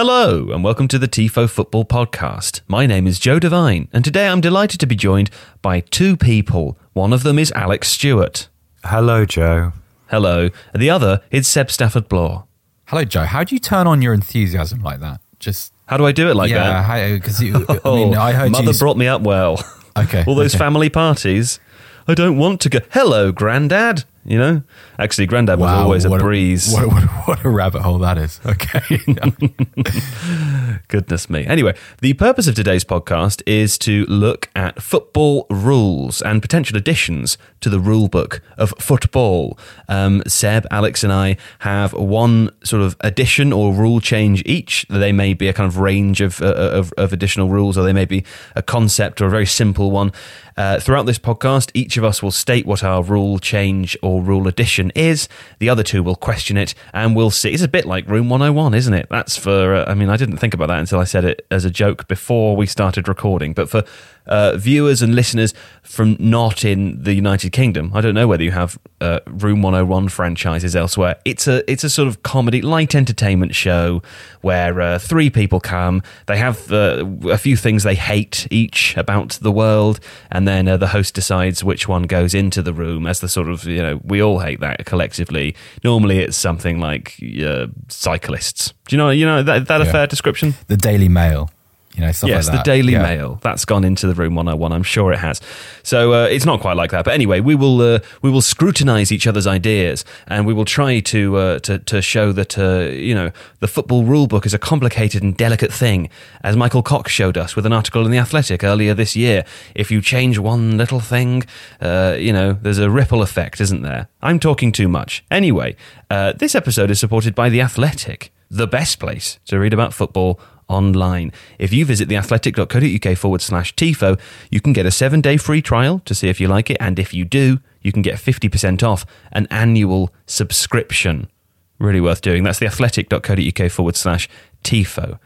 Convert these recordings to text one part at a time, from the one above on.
Hello, and welcome to the TIFO Football Podcast. My name is Joe Devine, and today I'm delighted to be joined by two people. One of them is Alex Stewart. Hello, Joe. Hello. And the other is Seb Stafford Bloor. Hello, Joe. How do you turn on your enthusiasm like that? Just How do I do it like that? yeah, that? because I mean, oh, I heard Mother you. brought me up well. Okay, All those okay. family parties. I don't want to go. Hello, Grandad. You know, actually, Grandad was Wow, always a breeze. what, what, what a rabbit hole that is. Okay. Goodness me. Anyway, the purpose of today's podcast is to look at football rules and potential additions to the rule book of football. Um, Seb, Alex, and I have one sort of addition or rule change each. They may be a kind of range of, uh, of, of additional rules, or they may be a concept or a very simple one. Uh, throughout this podcast, each of us will state what our rule change or rule addition is. The other two will question it, and we'll see. It's a bit like Room 101, isn't it? That's for, uh, I mean, I didn't think about that until I said it as a joke before we started recording. But for uh, viewers and listeners from not in the United Kingdom, I don't know whether you have uh, Room 101 franchises elsewhere. It's a it's a sort of comedy, light entertainment show where uh, three people come. They have uh, a few things they hate each about the world, and then uh, the host decides which one goes into the room as the sort of you know we all hate that collectively. Normally, it's something like uh, cyclists. Do you know you know that, that a fair description? the Daily Mail, you know, stuff yes, like that. the Daily Yeah. Mail. That's gone into the room 101. I'm sure it has. So uh, it's not quite like that. But anyway, we will uh, we will scrutinise each other's ideas, and we will try to uh, to to show that uh, you know the football rule book is a complicated and delicate thing, as Michael Cox showed us with an article in the Athletic earlier this year. If you change one little thing, uh, you know there's a ripple effect, isn't there? I'm talking too much. Anyway, uh, this episode is supported by the Athletic, the best place to read about football online. If you visit theathletic.co.uk forward slash TIFO, you can get a seven day free trial to see if you like it. And if you do, you can get 50% off an annual subscription. Really worth doing. That's theathletic.co.uk forward slash TIFO.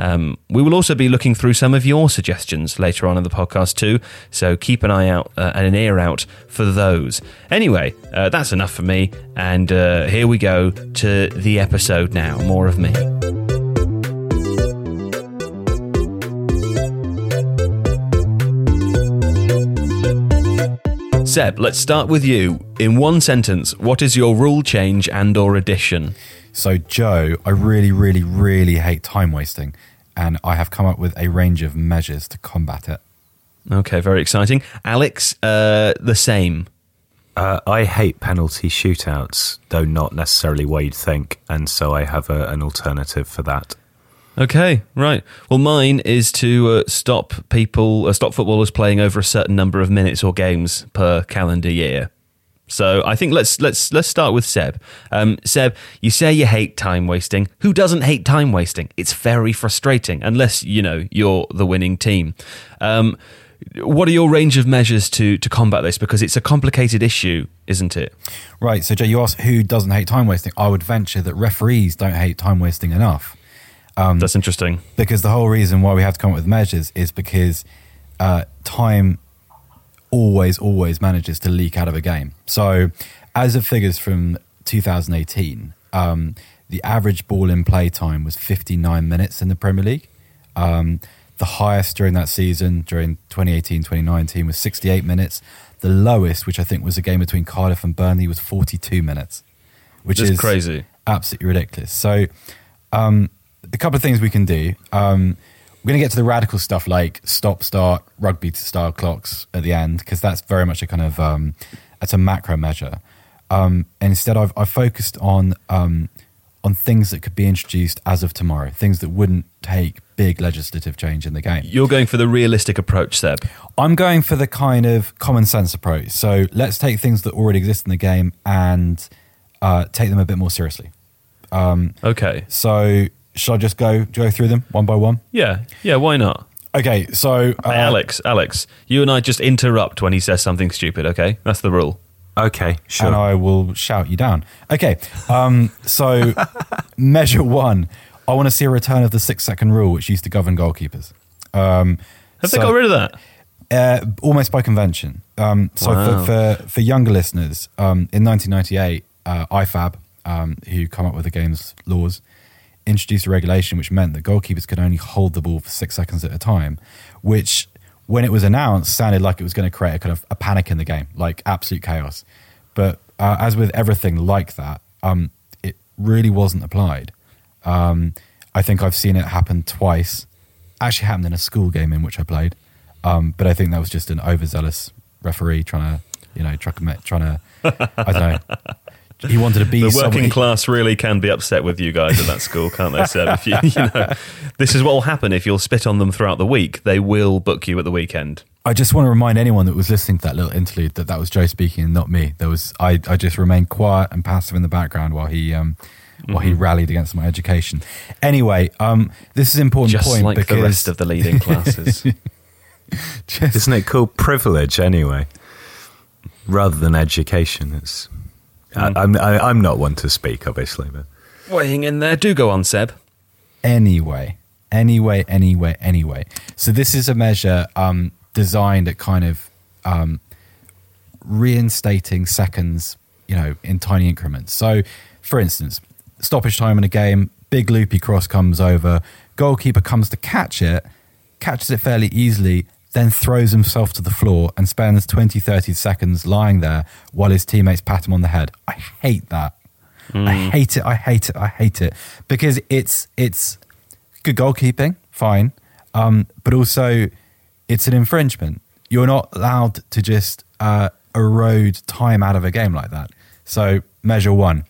Um, we will also be looking through some of your suggestions later on in the podcast too, so keep an eye out uh, and an ear out for those. Anyway, uh, that's enough for me, and uh, here we go to the episode now. More of me. Seb, let's start with you. In one sentence, what is your rule change and or addition? So, Joe, I really, really, really hate time wasting, and I have come up with a range of measures to combat it. Okay, very exciting. Alex, uh, the same. Uh, I hate penalty shootouts, though not necessarily what you'd think, and so I have a, an alternative for that. Okay, right. Well, mine is to uh, stop people, uh, stop footballers playing over a certain number of minutes or games per calendar year. So I think let's let's let's start with Seb. Um, Seb, you say you hate time wasting. Who doesn't hate time wasting? It's very frustrating, unless you know you're the winning team. Um, what are your range of measures to to combat this? Because it's a complicated issue, isn't it? Right. So, Jay, you asked who doesn't hate time wasting. I would venture that referees don't hate time wasting enough. That's interesting. because the whole reason why we have to come up with measures is because uh, time always, always manages to leak out of a game. So, as of figures from 2018, um, the average ball in play time was 59 minutes in the Premier League. Um, the highest during that season, during 2018 2019, was 68 minutes. The lowest, which I think was a game between Cardiff and Burnley, was 42 minutes, which That's is crazy. absolutely ridiculous. So, um, a couple of things we can do. Um, we're going to get to the radical stuff like stop, start, rugby style clocks at the end because that's very much a kind of um, that's a macro measure. Um, and instead, I've, I've focused on um, on things that could be introduced as of tomorrow, things that wouldn't take big legislative change in the game. You're going for the realistic approach, Seb. I'm going for the kind of common sense approach. So let's take things that already exist in the game and uh, take them a bit more seriously. Okay. So should I just go go through them one by one? Yeah. Yeah. Why not? Okay, so uh, Hey, Alex, Alex, you and I just interrupt when he says something stupid, okay? That's the rule. Okay, sure. and I will shout you down. Okay, um, so measure one, I want to see a return of the six second rule, which used to govern goalkeepers. Um, Have they got rid of that? Uh, almost by convention. Um, so Wow. for, for for younger listeners, um, in 1998, uh, IFAB, um, who come up with the game's laws, introduced a regulation which meant that goalkeepers could only hold the ball for six seconds at a time, which, when it was announced, sounded like it was going to create a kind of a panic in the game, like absolute chaos. But uh, as with everything like that, um, it really wasn't applied. Um, I think I've seen it happen twice. Actually, happened in a school game in which I played, um, but I think that was just an overzealous referee trying to, you know, trying to, trying to I don't know. He wanted to be the working somebody- class really can be upset with you guys at that school, can't they, Seb? If you, you know, this is what will happen if you'll spit on them throughout the week. They will book you at the weekend. I just want to remind anyone that was listening to that little interlude that that was Joe speaking and not me. There was I, I just remained quiet and passive in the background while he um, while he rallied against my education. Anyway, um, this is an important Just point like because the rest of the leading classes. just- Isn't it called privilege anyway? Rather than education, it's. I, I'm I, I'm not one to speak, obviously, but Weighing in there. Do go on, Seb. anyway, anyway, anyway, anyway. So this is a measure um, designed at kind of um, reinstating seconds, you know, in tiny increments. So, for instance, stoppage time in a game, big loopy cross comes over, goalkeeper comes to catch it, catches it fairly easily, then throws himself to the floor and spends 20, 30 seconds lying there while his teammates pat him on the head. I hate that. I hate it. I hate it. I hate it because it's it's good goalkeeping, fine, um, but also it's an infringement. You're not allowed to just uh, erode time out of a game like that. So measure one.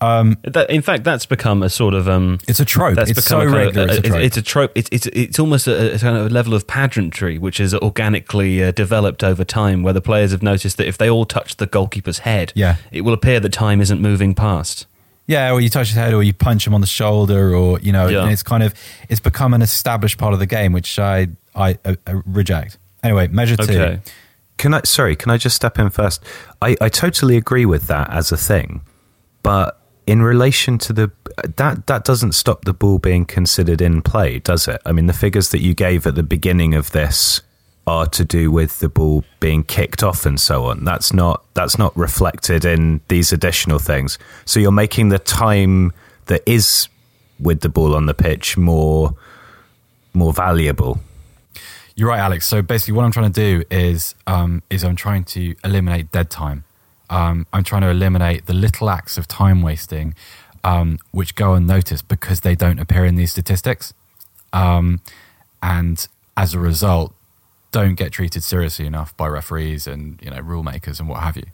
That, in fact, that's become a sort of um, It's a trope. That's it's so a kind of- regular. It's a trope. it's a trope. It's it's it's almost a, a kind of level of pageantry, which is organically uh, developed over time, where the players have noticed that if they all touch the goalkeeper's head, Yeah. it will appear that time isn't moving past. Yeah, or you touch his head, or you punch him on the shoulder, or you know, Yeah. and it's kind of it's become an established part of the game, which I I, uh uh reject. Anyway, measure two. Okay. Can I? Sorry, can I just step in first? I, I totally agree with that as a thing, but in relation to the that that doesn't stop the ball being considered in play, does it? I mean, the figures that you gave at the beginning of this are to do with the ball being kicked off and so on. That's not that's not reflected in these additional things. So you're making the time that is with the ball on the pitch more more valuable. You're right, Alex. So basically, what I'm trying to do is um, is I'm trying to eliminate dead time. Um, I'm trying to eliminate the little acts of time wasting um, which go unnoticed because they don't appear in these statistics, um, and as a result, don't get treated seriously enough by referees and you know rule makers and what have you.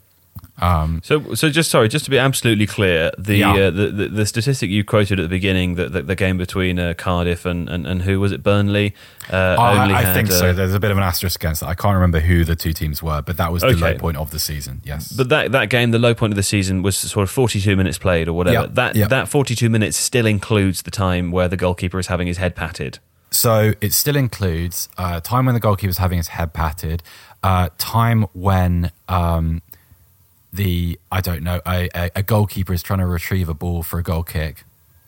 So, so just sorry, just to be absolutely clear, the Yeah. uh, the, the the statistic you quoted at the beginning, that the, the game between uh, Cardiff and, and, and who was it, Burnley? Uh, I, I think uh, so. There's a bit of an asterisk against that. I can't remember who the two teams were, but that was the low point of the season. Yes, But that, that game, the low point of the season was sort of 42 minutes played or whatever. That that 42 minutes still includes the time where the goalkeeper is having his head patted. So it still includes uh, time when the goalkeeper is having his head patted, uh, time when um, the I don't know a, a, goalkeeper is trying to retrieve a ball for a goal kick,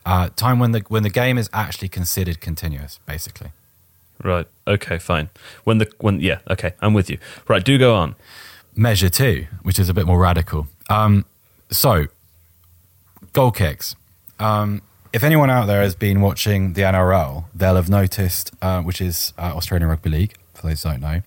uh, time when the when the game is actually considered continuous, basically. Right. Okay. Fine. When the when yeah. Okay. I'm with you. Right. Do go on. Measure two, which is a bit more radical. Um, so goal kicks. Um, if anyone out there has been watching the NRL, they'll have noticed, uh, which is uh, Australian Rugby League, for those who don't know,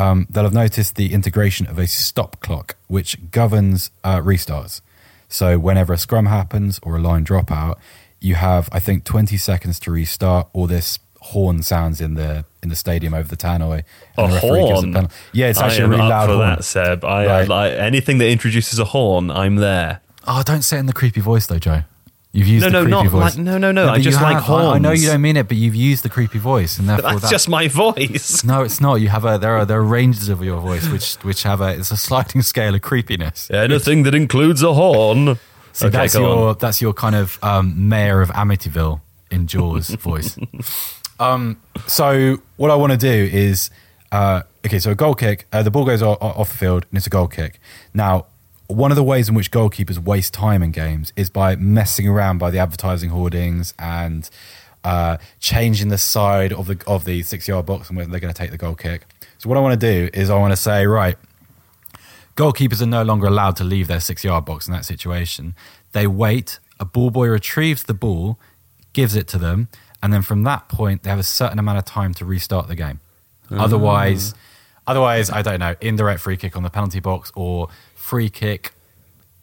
um, they'll have noticed the integration of a stop clock, which governs uh, restarts. So whenever a scrum happens or a line dropout, you have, I think, 20 seconds to restart, or this horn sounds in the in the stadium over the tannoy. A and the referee gives horn. penalty. Yeah, it's I actually a really up loud for horn. that, Seb. I, Right. I, anything that introduces a horn, I'm there. Oh, don't say it in the creepy voice though, Joe. You've used No, the no, creepy not voice. like- no, no, no, I just you like have. I, I know you don't mean it, but you've used the creepy voice, and therefore that's that- just my voice. no, it's not. You have a there are there are ranges of your voice which which have a it's a sliding scale of creepiness. Anything that includes a horn. So okay, that's your on. that's your kind of um, mayor of Amityville in Jaws voice. Um, so what I want to do is uh, okay. So a goal kick, uh, the ball goes off, off the field and it's a goal kick. Now, one of the ways in which goalkeepers waste time in games is by messing around by the advertising hoardings and uh, changing the side of the of the six yard box and whether they're going to take the goal kick. So what I want to do is I want to say right goalkeepers are no longer allowed to leave their six yard box in that situation. They wait, a ball boy retrieves the ball, gives it to them, and then from that point, they have a certain amount of time to restart the game. Otherwise, otherwise, I don't know, indirect free kick on the penalty box or free kick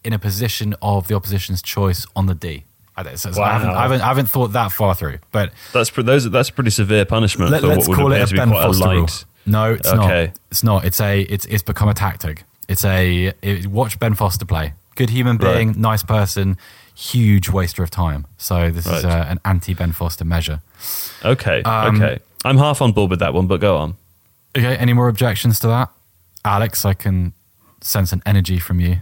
in a position of the opposition's choice on the D. I, don't, so I, haven't, I, haven't, I haven't thought that far through, but That's those. That's pretty severe punishment let, for us what call it a Ben quite a Foster rule. No, it's Okay. not. It's not. It's a. It's it's become a tactic. It's a. It, watch Ben Foster play. Good human Right. being, nice person, huge waster of time. So this is Right. uh, an anti Ben Foster measure. Okay, Um, okay. I'm half on board with that one, but go on. Okay. Any more objections to that, Alex? I can sense an energy from you.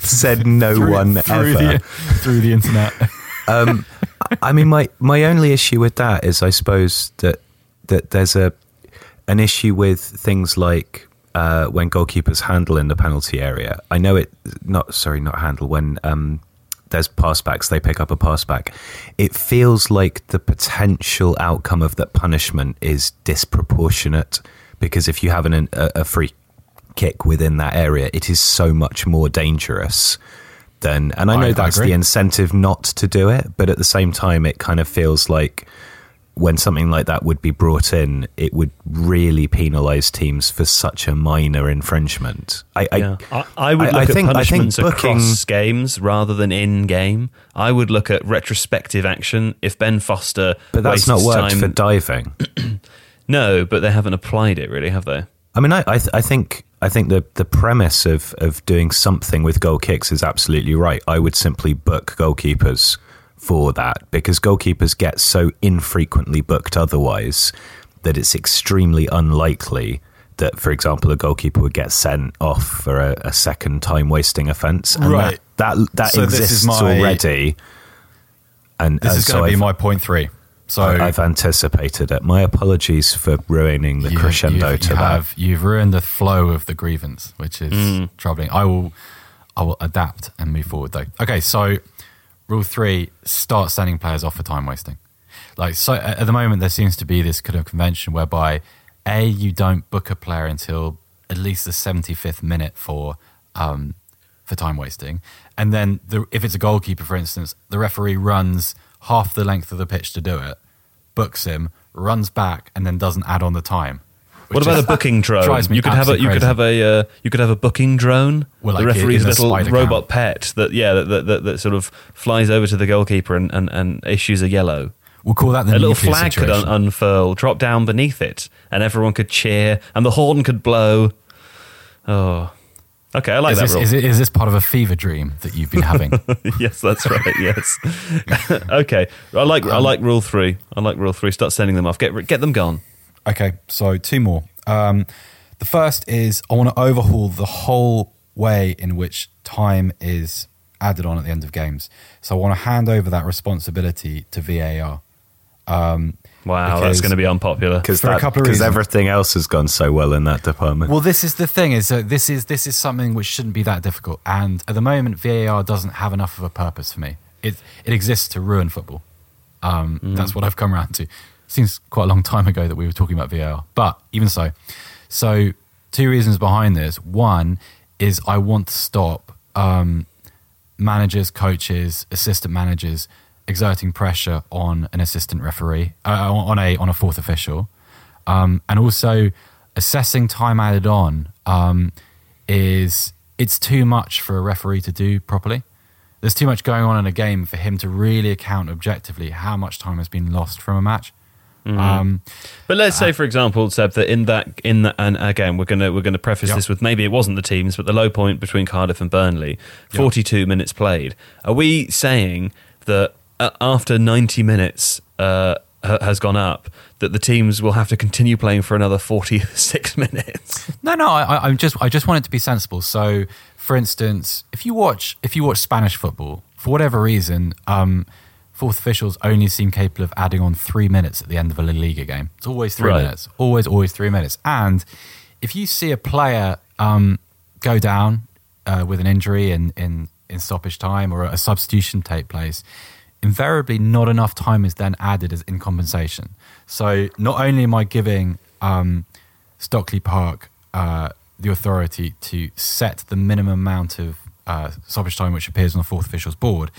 Said no Through- one through ever. the, through the internet. um, I mean, my my only issue with that is, I suppose that that there's a an issue with things like uh, when goalkeepers handle in the penalty area. I know it. Not sorry, not handle when. Um, there's passbacks. they pick up a passback. It feels like the potential outcome of that punishment is disproportionate because if you have an, a, a free kick within that area, it is so much more dangerous than. And I I- know I that's agree. the incentive not to do it, but at the same time, it kind of feels like when something like that would be brought in, it would really penalise teams for such a minor infringement. I, Yeah. I, I, I would I- look I at think- I think punishments booking- across games rather than in game. I would look at retrospective action. If Ben Foster, but that's not worked time, for diving. no, but they haven't applied it really, have they? I mean, I, I, th- I think I think the the premise of of doing something with goal kicks is absolutely right. I would simply book goalkeepers for that because goalkeepers get so infrequently booked otherwise that it's extremely unlikely that, for example, a goalkeeper would get sent off for a, a second time wasting offence. And Right. That that, that So this is exists my- already. And This uh, is so going to be I've- my point three. So I- I've anticipated it. My apologies for ruining the you- crescendo you've, to you that. have you've ruined the flow of the grievance, which is Mm. troubling. I will I will adapt and move forward though. Okay, so rule three: start sending players off for time wasting. Like so, at at the moment, there seems to be this kind of convention whereby a you don't book a player until at least the seventy fifth minute for um, for time wasting, and then the, if it's a goalkeeper, for instance, the referee runs half the length of the pitch to do it, books him, runs back, and then doesn't add on the time. What about a booking drone? You could have a you could have a uh, you could have a booking drone. Well, the referee's little robot cam. pet that yeah that, that, that, that sort of flies over to the goalkeeper and, and, and issues a yellow. We'll call that the a little flag could un- unfurl, drop down beneath it, and everyone could cheer, and the horn could blow. Oh, okay, I like is, that this, rule. is, it, is this part of a fever dream that you've been having? yes, that's right. Yes. okay, I like I Um, like rule three. I like rule three. Start sending them off. Get get them gone. okay, so two more. Um, the first is I want to overhaul the whole way in which time is added on at the end of games. So I want to hand over that responsibility to VAR. Um, Wow, Because- that's going to be unpopular. because For a couple of because reasons. everything else has gone so well in that department. Well, this is the thing is that this is this is something which shouldn't be that difficult, and at the moment VAR doesn't have enough of a purpose for me. It it exists to ruin football. Um, That's what I've come around to. Seems quite a long time ago that we were talking about VAR, but even so, so two reasons behind this. One is I want to stop um, managers, coaches, assistant managers exerting pressure on an assistant referee, uh, on a on a fourth official, um, and also assessing time added on um, is it's too much for a referee to do properly. There's too much going on in a game for him to really account objectively how much time has been lost from a match. Um, But let's Uh, say, for example, Seb, that in that in that, and again, we're gonna we're gonna preface Yep. this with maybe it wasn't the teams, but the low point between Cardiff and Burnley, forty two minutes played. Are we saying that uh, after ninety minutes uh, ha- has gone up, that the teams will have to continue playing for another forty six minutes? No, no, I, I'm just I just want it to be sensible. So, for instance, if you watch if you watch Spanish football for whatever reason, um, fourth officials only seem capable of adding on three minutes at the end of a La Liga game. It's always three Right. minutes, always always three minutes. And if you see a player um, go down uh, with an injury in, in in stoppage time or a substitution take place. Invariably, not enough time is then added as in compensation. So, not only am I giving um, Stockley Park uh, the authority to set the minimum amount of uh, stoppage time, which appears on the fourth officials board.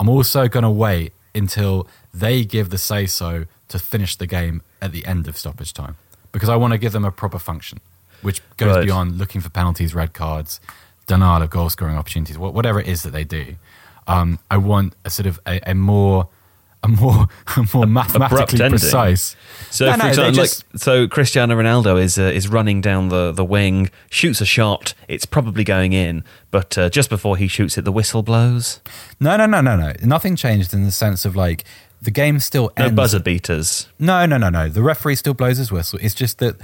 I'm also going to wait until they give the say so to finish the game at the end of stoppage time because I want to give them a proper function, which goes Right. beyond looking for penalties, red cards, denial of goal scoring opportunities, whatever it is that they do. Um, I want a sort of a, a more a more a more mathematically precise. So, No, for no, example, just- like, so Cristiano Ronaldo is uh, is running down the, the wing, shoots a shot. It's probably going in, but uh, just before he shoots it, the whistle blows. No, no, no, no, no. Nothing changed in the sense of like the game still No ends. buzzer beaters. No, no, no, no. The referee still blows his whistle. It's just that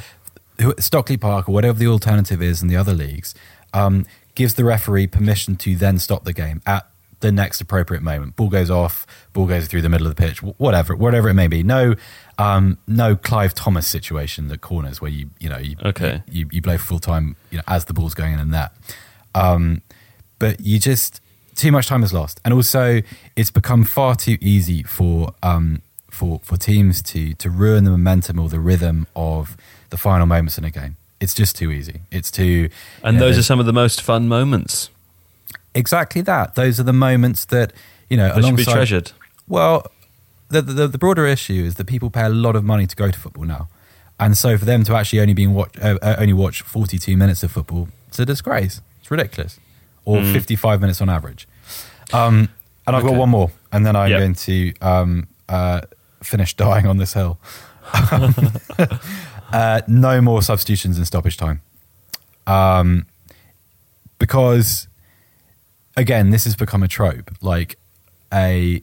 Stockley Park or whatever the alternative is in the other leagues um, gives the referee permission to then stop the game at the next appropriate moment. Ball goes off, ball goes through the middle of the pitch, whatever, whatever it may be. No, um, no Clive Thomas situation that corners where you you know you Okay. you, you blow full time you know as the ball's going in and that. Um, but you just too much time is lost, and also it's become far too easy for um, for for teams to to ruin the momentum or the rhythm of the final moments in a game. It's just too easy. It's too And you know, those are some of the most fun moments exactly that. Those are the moments that you know that should be treasured. well, the, the the broader issue is that people pay a lot of money to go to football now, and so for them to actually only being watch uh, uh, only watch forty two minutes of football, it's a disgrace. It's ridiculous, or Mm. fifty five minutes on average. Um, and I've got one more, and then I'm Yep. going to um, uh, finish dying on this hill. uh, no more substitutions in stoppage time, um, because again, this has become a trope. Like a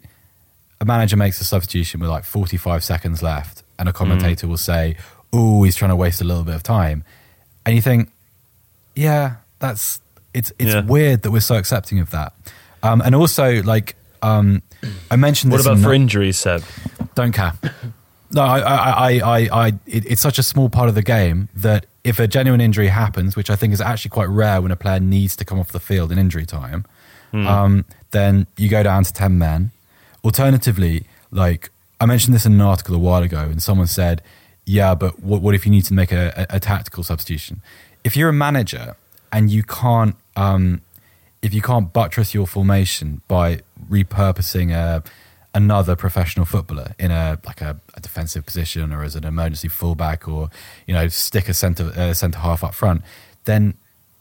a manager makes a substitution with like 45 seconds left, and a commentator will say, "Oh, he's trying to waste a little bit of time," and you think, "Yeah, that's it's it's Yeah. weird that we're so accepting of that." Um, and also, like um, I mentioned, What about in for injuries, Seb? don't care. No, I, I, I, I, I it, it's such a small part of the game that if a genuine injury happens, which I think is actually quite rare when a player needs to come off the field in injury time, um, then you go down to 10 men. Alternatively, like I mentioned this in an article a while ago, and someone said, yeah, but what, what if you need to make a, a, a tactical substitution? If you're a manager and you can't, um, if you can't buttress your formation by repurposing a, another professional footballer in a like a, a defensive position or as an emergency fullback or you know stick a centre uh, centre half up front, then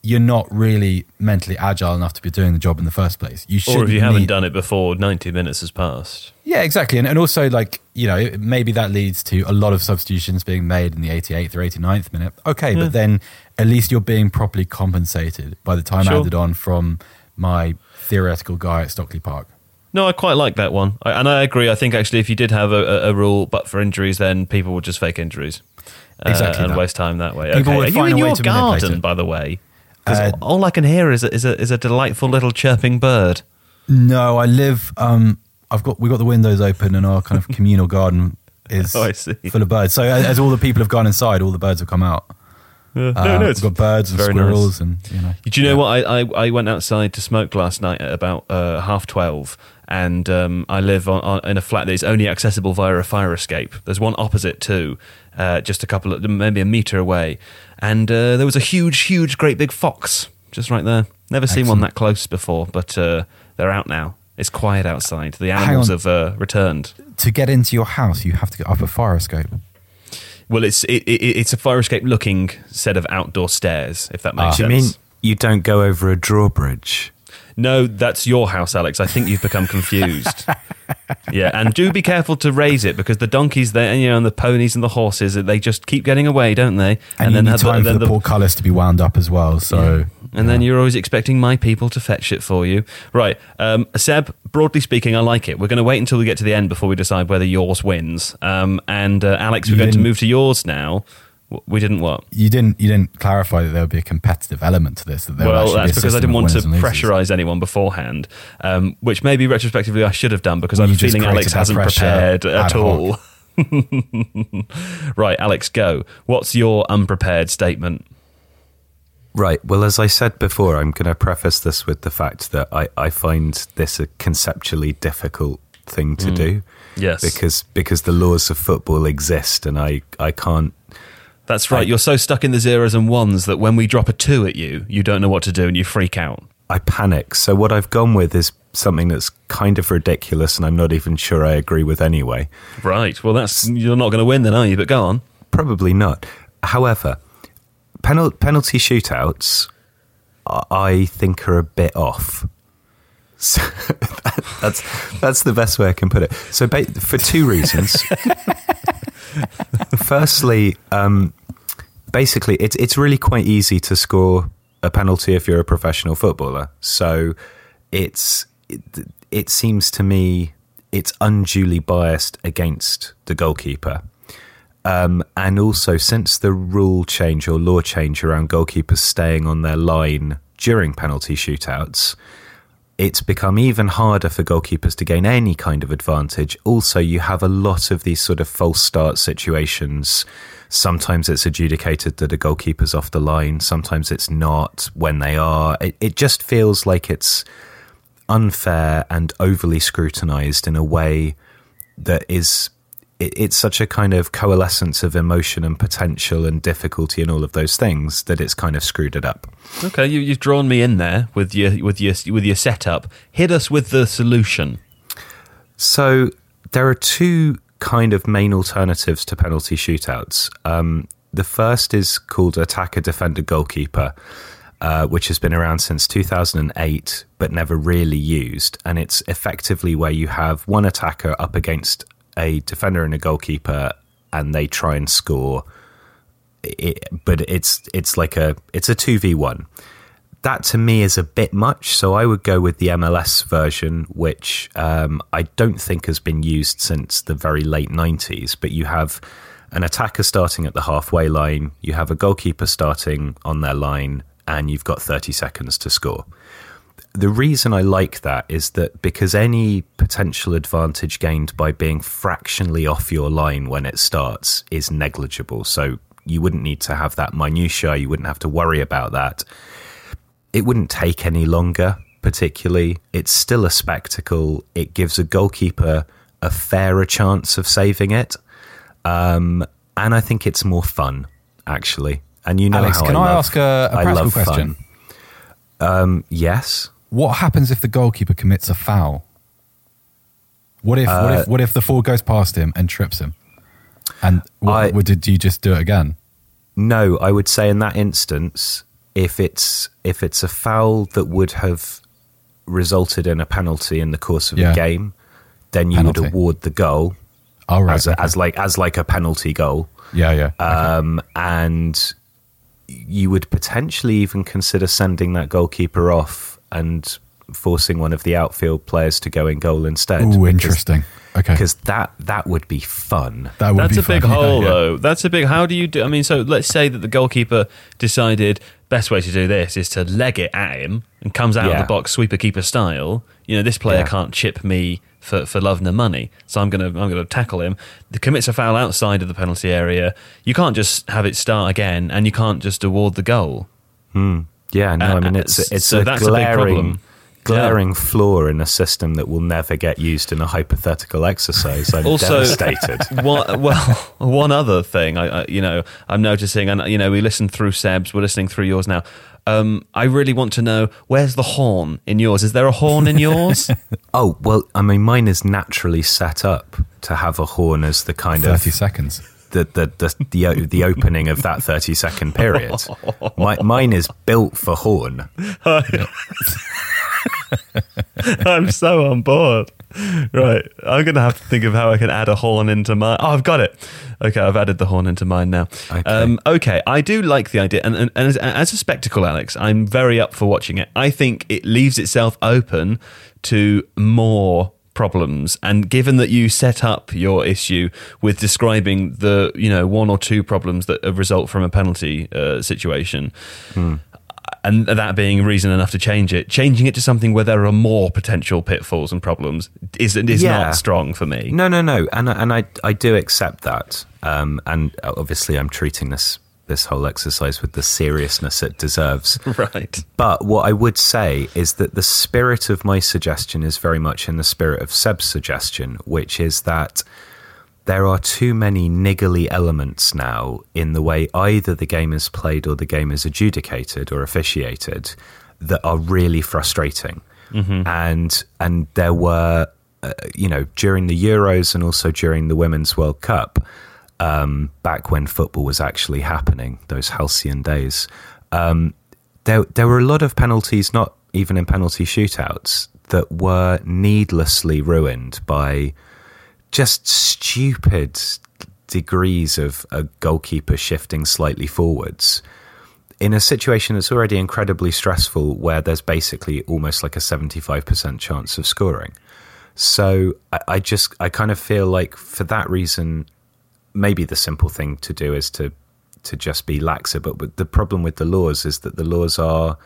you're not really mentally agile enough to be doing the job in the first place. You should Or if you haven't need- done it before 90 minutes has passed. yeah, exactly. And, and also, like, you know, maybe that leads to a lot of substitutions being made in the 88th or 89th minute. Okay, Yeah. but then at least you're being properly compensated by the time Sure. added on from my theoretical guy at Stockley Park. No, I quite like that one. I, and I agree. I think actually, if you did have a, a, rule, but for injuries, then people would just fake injuries. uh, Exactly and that. waste time that way. People okay. would Are you in your garden, by the way? 'Cause Uh, all I can hear is a, is a is a delightful little chirping bird. No, I live. Um, I've got we've got the windows open, and our kind of communal garden is Oh, I see. full of birds. So as, as all the people have gone inside, all the birds have come out. no, Uh, no, we've it's got birds and squirrels, nice. and you know. Do you know yeah. what? I, I, I went outside to smoke last night at about uh, half 12, and um, I live on, on, in a flat that is only accessible via a fire escape. There's one opposite too, uh, just a couple of, maybe a metre away. And uh, there was a huge, huge, great big fox just right there. Never seen one that close before, but uh, they're out now. It's quiet outside. The Hang animals have uh, returned. To get into your house, you have to go up a fire escape. Well, it's it, it, it's a fire escape looking set of outdoor stairs, if that makes Do you mean you don't go over a drawbridge? No, that's your house, Alex. I think you've become confused. yeah, and do be careful to raise it because the donkeys, there, you know, and the ponies and the horses, they just keep getting away, don't they? And, you need have time for then the, portcullis to be wound up as well. So, and then you're always expecting my people to fetch it for you. Right. Um, Seb, broadly speaking, I like it. We're going to wait until we get to the end before we decide whether yours wins. Um, and uh, Alex, we're going to move to yours now. W- We didn't what? you didn't you didn't clarify that there would be a competitive element to this. That there Well, actually be that's because I didn't want to winners and losers. pressurize anyone beforehand, um, which maybe retrospectively I should have done because I Well, have a you just feeling Alex hasn't prepared at hoc. all. right, Alex, go. What's your unprepared statement? Right. Well, as I said before, I'm going to preface this with the fact that I, I find this a conceptually difficult thing to do. Yes. Because because the laws of football exist, and I I can't. That's right. I- You're so stuck in the zeros and ones that when we drop a two at you, you don't know what to do and you freak out. I panic. So what I've gone with is something that's kind of ridiculous, and I'm not even sure I agree with anyway. Right. Well, that's you're not going to win then, are you? But go on. Probably not. However, penal- penalty shootouts, I- think are a bit off. So that, that's that's the best way I can put it. So ba- for two reasons. Firstly, um, basically, it's it's really quite easy to score a penalty if you're a professional footballer. So it's it, it seems to me it's unduly biased against the goalkeeper. Um, and also, since the rule change or law change around goalkeepers staying on their line during penalty shootouts, it's become even harder for goalkeepers to gain any kind of advantage. Also, you have a lot of these sort of false start situations. Sometimes it's adjudicated that a goalkeeper's off the line, sometimes it's not when they are. It, it just feels like it's unfair and overly scrutinized in a way that is it, it's such a kind of coalescence of emotion and potential and difficulty and all of those things that it's kind of screwed it up. Okay, you, you've drawn me in there with your with your with your setup. Hit us with the solution. So there are two kind of main alternatives to penalty shootouts. Um, the first is called attacker defender goalkeeper. Uh, which has been around since 2008 but never really used. And it's effectively where you have one attacker up against a defender and a goalkeeper, and they try and score. It, but it's it's like a it's a two v one. That to me is a bit much, so I would go with the MLS version, which um, I don't think has been used since the very late '90s. But you have an attacker starting at the halfway line, you have a goalkeeper starting on their line, and you've got 30 seconds to score. The reason I like that is that because any potential advantage gained by being fractionally off your line when it starts is negligible. So you wouldn't need to have that minutiae, you wouldn't have to worry about that. It wouldn't take any longer, particularly. It's still a spectacle. It gives a goalkeeper a fairer chance of saving it. Um, and I think it's more fun, actually. And you know Alex, how can I, love, ask a practical love question? Um, yes. What happens if the goalkeeper commits a foul? What if what Uh, if what if the ball goes past him and trips him? And what, I- what, did you just do it again? No, I would say in that instance, if it's if it's a foul that would have resulted in a penalty in the course of Yeah. a game, then you Penalty. would award the goal Oh right, as, a, okay. as like as like a penalty goal, yeah, yeah. okay. um, and you would potentially even consider sending that goalkeeper off and forcing one of the outfield players to go in goal instead. Ooh, because- interesting. Okay, Because that that would be fun. that would be fun. That's be a big fun. Yeah, hole, yeah. though. That's a big. How do you do? I mean, so let's say that the goalkeeper decided best way to do this is to leg it at him and comes out of the box sweeper keeper style. You know, this player Yeah. can't chip me for, for love nor money, so I'm gonna I'm gonna tackle him. The commits a foul outside of the penalty area. You can't just have it start again, and you can't just award the goal. Hmm. Yeah, no, I mean Uh, it's it's so a that's a big problem. glaring glaring flaw in a system that will never get used in a hypothetical exercise. I'm Also- devastated. one, well, one other thing, I, I, you know, I'm noticing, and you know, we listened through Seb's, we're listening through yours now. Um, I really want to know where's the horn in yours? Is there a horn in yours? oh well, I mean, mine is naturally set up to have a horn as the kind Thirty of seconds. The the the the, the opening of that thirty second period. My, mine is built for horn. I'm so on board. Right, I'm gonna have to think of how I can add a horn into mine. Oh, I've got it. Okay, I've added the horn into mine now. Okay. Um, okay, I do like the idea, and, and, and as, as a spectacle, Alex, I'm very up for watching it. I think it leaves itself open to more problems and given that you set up your issue with describing the you know one or two problems that result from a penalty uh, situation and that being reason enough to change it, changing it to something where there are more potential pitfalls and problems is is Yeah. not strong for me. No, no, no, and and I I do accept that. Um, and obviously, I'm treating this this whole exercise with the seriousness it deserves. Right. But what I would say is that the spirit of my suggestion is very much in the spirit of Seb's suggestion, which is that there are too many niggly elements now in the way either the game is played or the game is adjudicated or officiated that are really frustrating. And and there were, uh, you know, during the Euros and also during the Women's World Cup, um, back when football was actually happening, those halcyon days, um, there there were a lot of penalties, not even in penalty shootouts, that were needlessly ruined by just stupid degrees of a goalkeeper shifting slightly forwards in a situation that's already incredibly stressful where there's basically almost like a 75% chance of scoring. So I, I just, I kind of feel like for that reason, maybe the simple thing to do is to, to just be laxer. But the problem with the laws is that the laws are,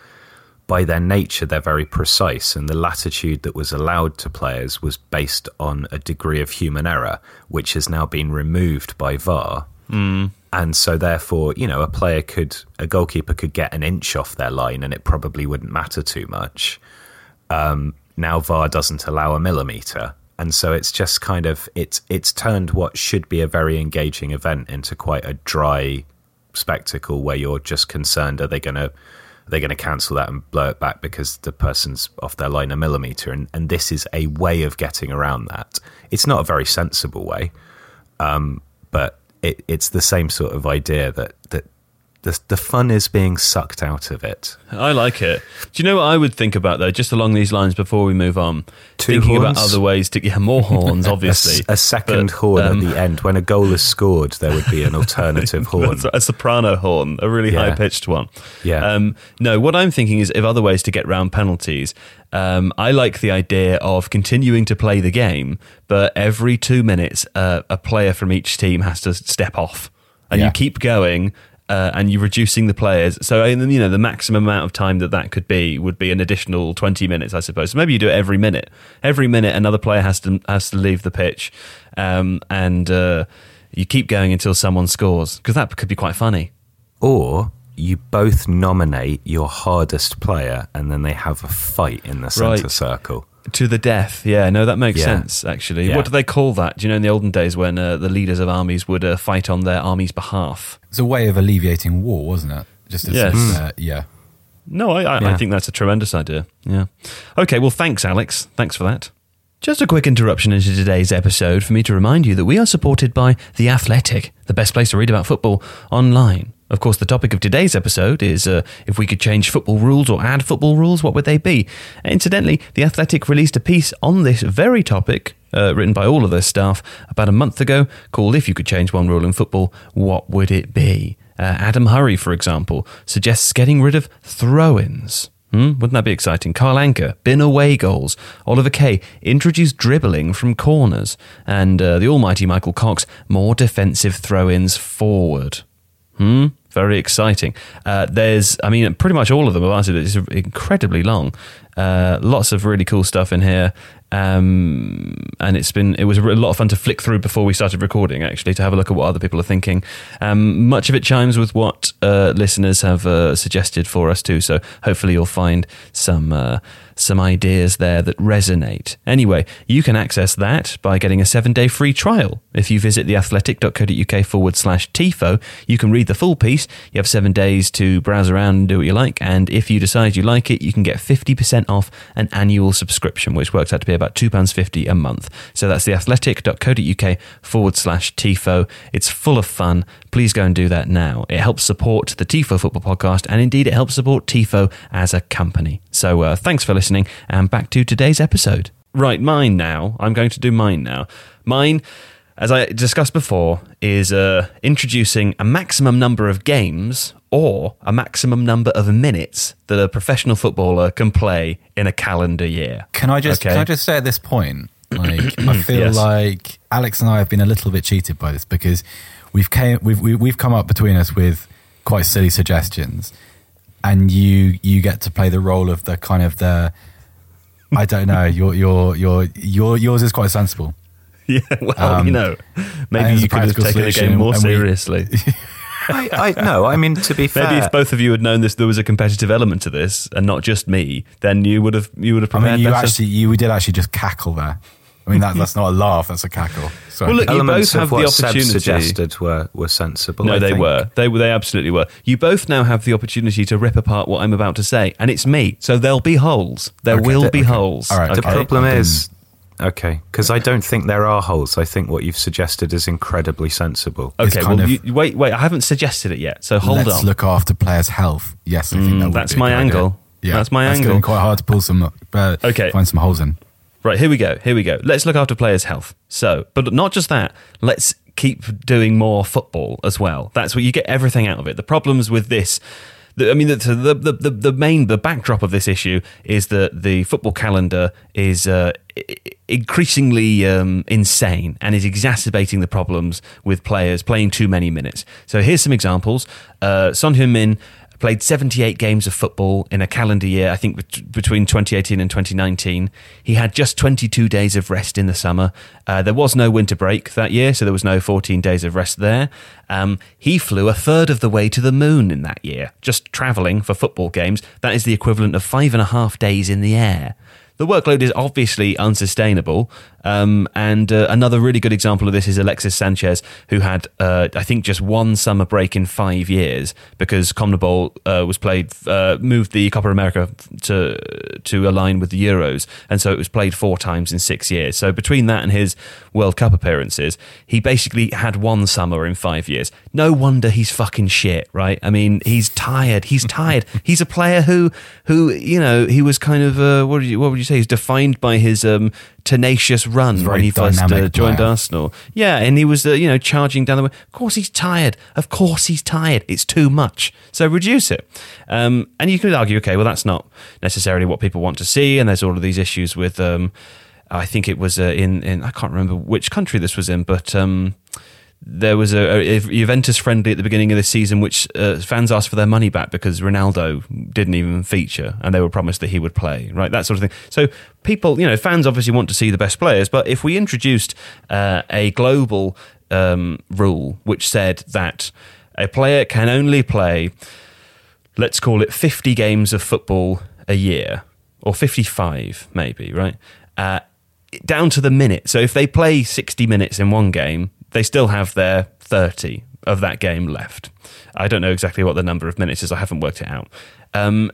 by their nature, they're very precise, and the latitude that was allowed to players was based on a degree of human error, which has now been removed by VAR. Mm. And so, therefore, you know, a player could, a goalkeeper could get an inch off their line, and it probably wouldn't matter too much. Um, now VAR doesn't allow a millimeter, and so it's just kind of it's it's turned what should be a very engaging event into quite a dry spectacle where you're just concerned are they going to they're going to cancel that and blow it back because the person's off their line a millimeter? And and this is a way of getting around that. It's not a very sensible way um, but it, it's the same sort of idea that that the, the fun is being sucked out of it I like it. Do you know what I would think about though? Just along these lines before we move on, Two thinking about other ways to get more horns. a, Obviously, s- a second But, horn um, at the end when a goal is scored there would be an alternative horn a soprano horn, a really Yeah. high pitched one. Yeah. Um, no, what I'm thinking is of other ways to get round penalties. Um, I like the idea of continuing to play the game, but every two minutes, uh, a player from each team has to step off, and Yeah. you keep going. Uh, and you're reducing the players, so you know the maximum amount of time that that could be would be an additional 20 minutes, I suppose. So maybe you do it every minute. Every minute, another player has to has to leave the pitch, um, and uh, you keep going until someone scores because that could be quite funny. or you both nominate your hardest player and then they have a fight in the center Right. circle To the death, yeah. No, that makes Yeah. sense. Actually, Yeah. what do they call that? Do you know in the olden days when uh, the leaders of armies would uh, fight on their army's behalf? It's a way of alleviating war, wasn't it? Just as, Yes. uh, yeah. No, I, I, I think that's a tremendous idea. Yeah. Okay, well, thanks, Alex. Thanks for that. Just a quick interruption into today's episode for me to remind you that we are supported by The Athletic, the best place to read about football online. Of course, the topic of today's episode is uh, if we could change football rules or add football rules, what would they be? Incidentally, The Athletic released a piece on this very topic, uh, written by all of their staff, about a month ago, called If You Could Change One Rule in Football, What Would It Be? Uh, Adam Hurrey, for example, suggests getting rid of throw ins. Hmm? Wouldn't that be exciting? Carl Anka, bin away goals. Oliver Kay introduced dribbling from corners. And uh, the almighty Michael Cox, more defensive throw ins forward. Hmm? Very exciting. Uh, there's, I mean, pretty much all of them have answered it. It's incredibly long. Uh, lots of really cool stuff in here. Um, and it's been, it was a lot of fun to flick through before we started recording, actually, to have a look at what other people are thinking. Um, much of it chimes with what uh, listeners have uh, suggested for us, too. So hopefully you'll find some. Uh, some ideas there that resonate. Anyway, you can access that by getting a seven day free trial. If you visit theathletic.co.uk forward slash TIFO, you can read the full piece. You have seven days to browse around and do what you like. And if you decide you like it, you can get 50% off an annual subscription, which works out to be about £2.50 a month. So that's theathletic.co.uk forward slash TIFO. It's full of fun. Please go and do that now. It helps support the TIFO Football Podcast, and indeed it helps support TIFO as a company. So uh, thanks for listening, and back to today's episode. Right, mine now. I'm going to do mine now. Mine, as I discussed before, is uh, introducing a maximum number of games or a maximum number of minutes that a professional footballer can play in a calendar year. Can I just Okay. can I just say at this point, like I feel Yes. like Alex and I have been a little bit cheated by this because we've came we've we, we've come up between us with quite silly suggestions, and you you get to play the role of the kind of the I don't know your your your your yours is quite sensible. Yeah, well, Um, you know, maybe you could have taken the game more and we- seriously. I, I no i mean to be fair Maybe if both of you had known this, there was a competitive element to this, and not just me, then you would have you would have I mean, you better. actually you did actually just cackle there. I mean, that, that's not a laugh, that's a cackle. Sorry. Well, look, you Elements both have of the what Seb opportunity. suggested were, were sensible. No, I they think. were. They were. They absolutely were. You both now have the opportunity to rip apart what I'm about to say, and it's me. So there'll be holes. There Okay, will th- be okay. holes. All right, The Okay. problem is, okay, because I don't think there are holes. I think what you've suggested is incredibly sensible. Okay. Well, of- you, wait, wait. I haven't suggested it yet. So hold on. Let's look after players' health. Yes, I think Mm, that would that's be a my good idea. angle. Yeah, That's my that's angle. getting quite hard to pull some, uh, Okay. find some holes in. Right, here we go. Here we go. Let's look after players' health. So, but not just that. Let's keep doing more football as well. That's what you get everything out of it. The problems with this. I mean, the, the, the, the, main, the backdrop of this issue is that the football calendar is uh, increasingly um, insane and is exacerbating the problems with players playing too many minutes. So here's some examples. Uh, Son Heung-min played 78 games of football in a calendar year, I think between 2018 and 2019. He had just 22 days of rest in the summer. Uh, there was no winter break that year, so there was no 14 days of rest there. Um, he flew a third of the way to the moon in that year, just travelling for football games. That is the equivalent of five and a half days in the air. The workload is obviously unsustainable. Um, and uh, another really good example of this is Alexis Sanchez, who had, uh, I think, just one summer break in five years because CONMEBOL uh, was played, uh, moved the Copa America to to align with the Euros, and so it was played four times in six years. So between that and his World Cup appearances, he basically had one summer in five years. No wonder he's fucking shit, right? I mean, he's tired. He's tired. he's a player who, who you know, he was kind of uh, what would you what would you say? He's defined by his um, tenacious run when he first uh, joined player. Arsenal. Yeah, and he was uh, you know charging down the way. Of course he's tired. Of course he's tired. It's too much. So reduce it. Um, and you could argue, okay, well that's not necessarily what people want to see. And there's all of these issues with. Um, I think it was uh, in in I can't remember which country this was in, but. Um, there was a, a Juventus friendly at the beginning of the season, which uh, fans asked for their money back because Ronaldo didn't even feature, and they were promised that he would play, right? That sort of thing. So people, you know, fans obviously want to see the best players, but if we introduced uh, a global um, rule which said that a player can only play, let's call it, fifty games of football a year, or fifty-five, maybe, right? Uh, down to the minute. So if they play 60 minutes in one game, they still have their 30 of that game left. I don't know exactly what the number of minutes is. I haven't worked it out. Um,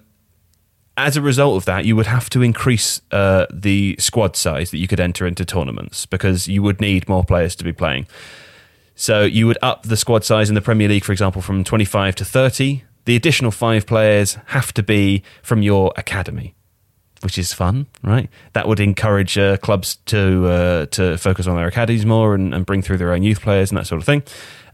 as a result of that, you would have to increase uh, the squad size that you could enter into tournaments because you would need more players to be playing. So you would up the squad size in the Premier League, for example, from 25 to 30. The additional five players have to be from your academy which is fun, right? That would encourage uh, clubs to uh, to focus on their academies more and, and bring through their own youth players and that sort of thing.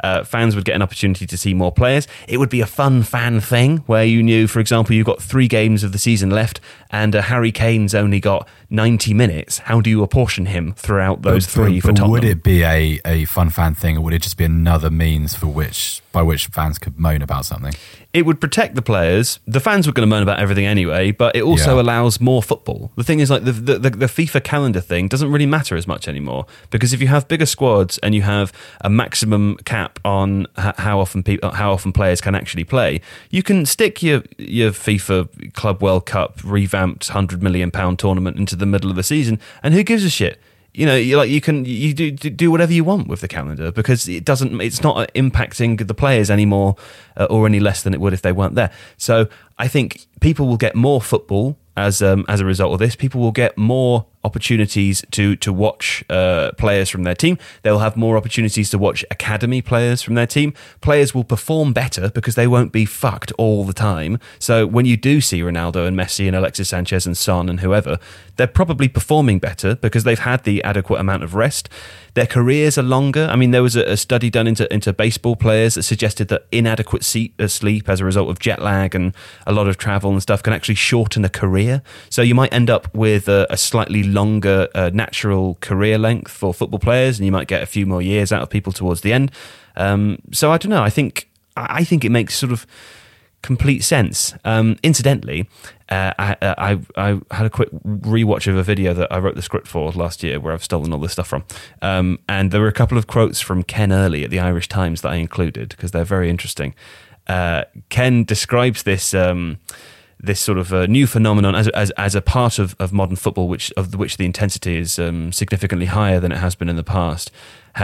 Uh, fans would get an opportunity to see more players. It would be a fun fan thing where you knew, for example, you've got three games of the season left and uh, Harry Kane's only got 90 minutes. How do you apportion him throughout those But- three but, for but Tottenham? would it be a, a fun fan thing, or would it just be another means for which by which fans could moan about something? It would protect the players. The fans were going to moan about everything anyway, but it also Yeah. allows more football. The thing is, like the, the the FIFA calendar thing doesn't really matter as much anymore because if you have bigger squads and you have a maximum cap on how often people uh, how often players can actually play, you can stick your your FIFA Club World Cup revamped hundred million pound tournament into the middle of the season, and who gives a shit? You know, you like you can you do do whatever you want with the calendar because it doesn't. It's not impacting the players anymore uh, or any less than it would if they weren't there. So I think people will get more football as um, as a result of this. People will get more opportunities to to watch uh, players from their team. They'll have more opportunities to watch academy players from their team. Players will perform better because they won't be fucked all the time. So when you do see Ronaldo and Messi and Alexis Sanchez and Son and whoever, they're probably performing better because they've had the adequate amount of rest. Their careers are longer. I mean, there was a, a study done into into baseball players that suggested that inadequate seat, uh, sleep as a result of jet lag and a lot of travel and stuff can actually shorten a career. So you might end up with a, a slightly longer uh, natural career length for football players, and you might get a few more years out of people towards the end. Um, so I don't know. I think I I think it makes sort of complete sense. Um, incidentally, uh, I, I I had a quick rewatch of a video that I wrote the script for last year, where I've stolen all this stuff from, um, and there were a couple of quotes from Ken Early at the Irish Times that I included because they're very interesting. Uh, Ken describes this. Um, this sort of uh, new phenomenon as, as, as a part of, of modern football, which of which the intensity is um, significantly higher than it has been in the past.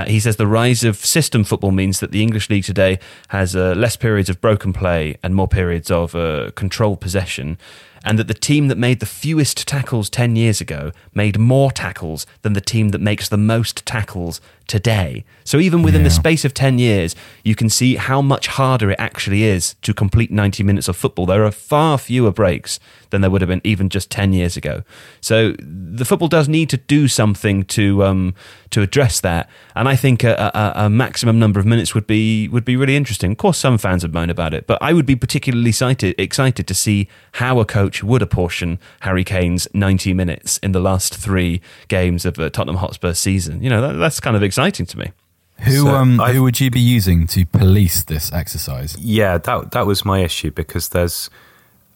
He says the rise of system football means that the English league today has uh, less periods of broken play and more periods of uh, controlled possession and that the team that made the fewest tackles 10 years ago made more tackles than the team that makes the most tackles today. So even within yeah. the space of 10 years, you can see how much harder it actually is to complete 90 minutes of football. There are far fewer breaks than there would have been even just 10 years ago. So the football does need to do something to um, to address that. And I think a, a, a, maximum number of minutes would be would be really interesting. Of course, some fans would moan about it, but I would be particularly excited excited to see how a coach would apportion Harry Kane's 90 minutes in the last three games of a Tottenham Hotspur season. You know, that, that's kind of exciting to me. Who so um who would you be using to police this exercise? Yeah, that that was my issue because there's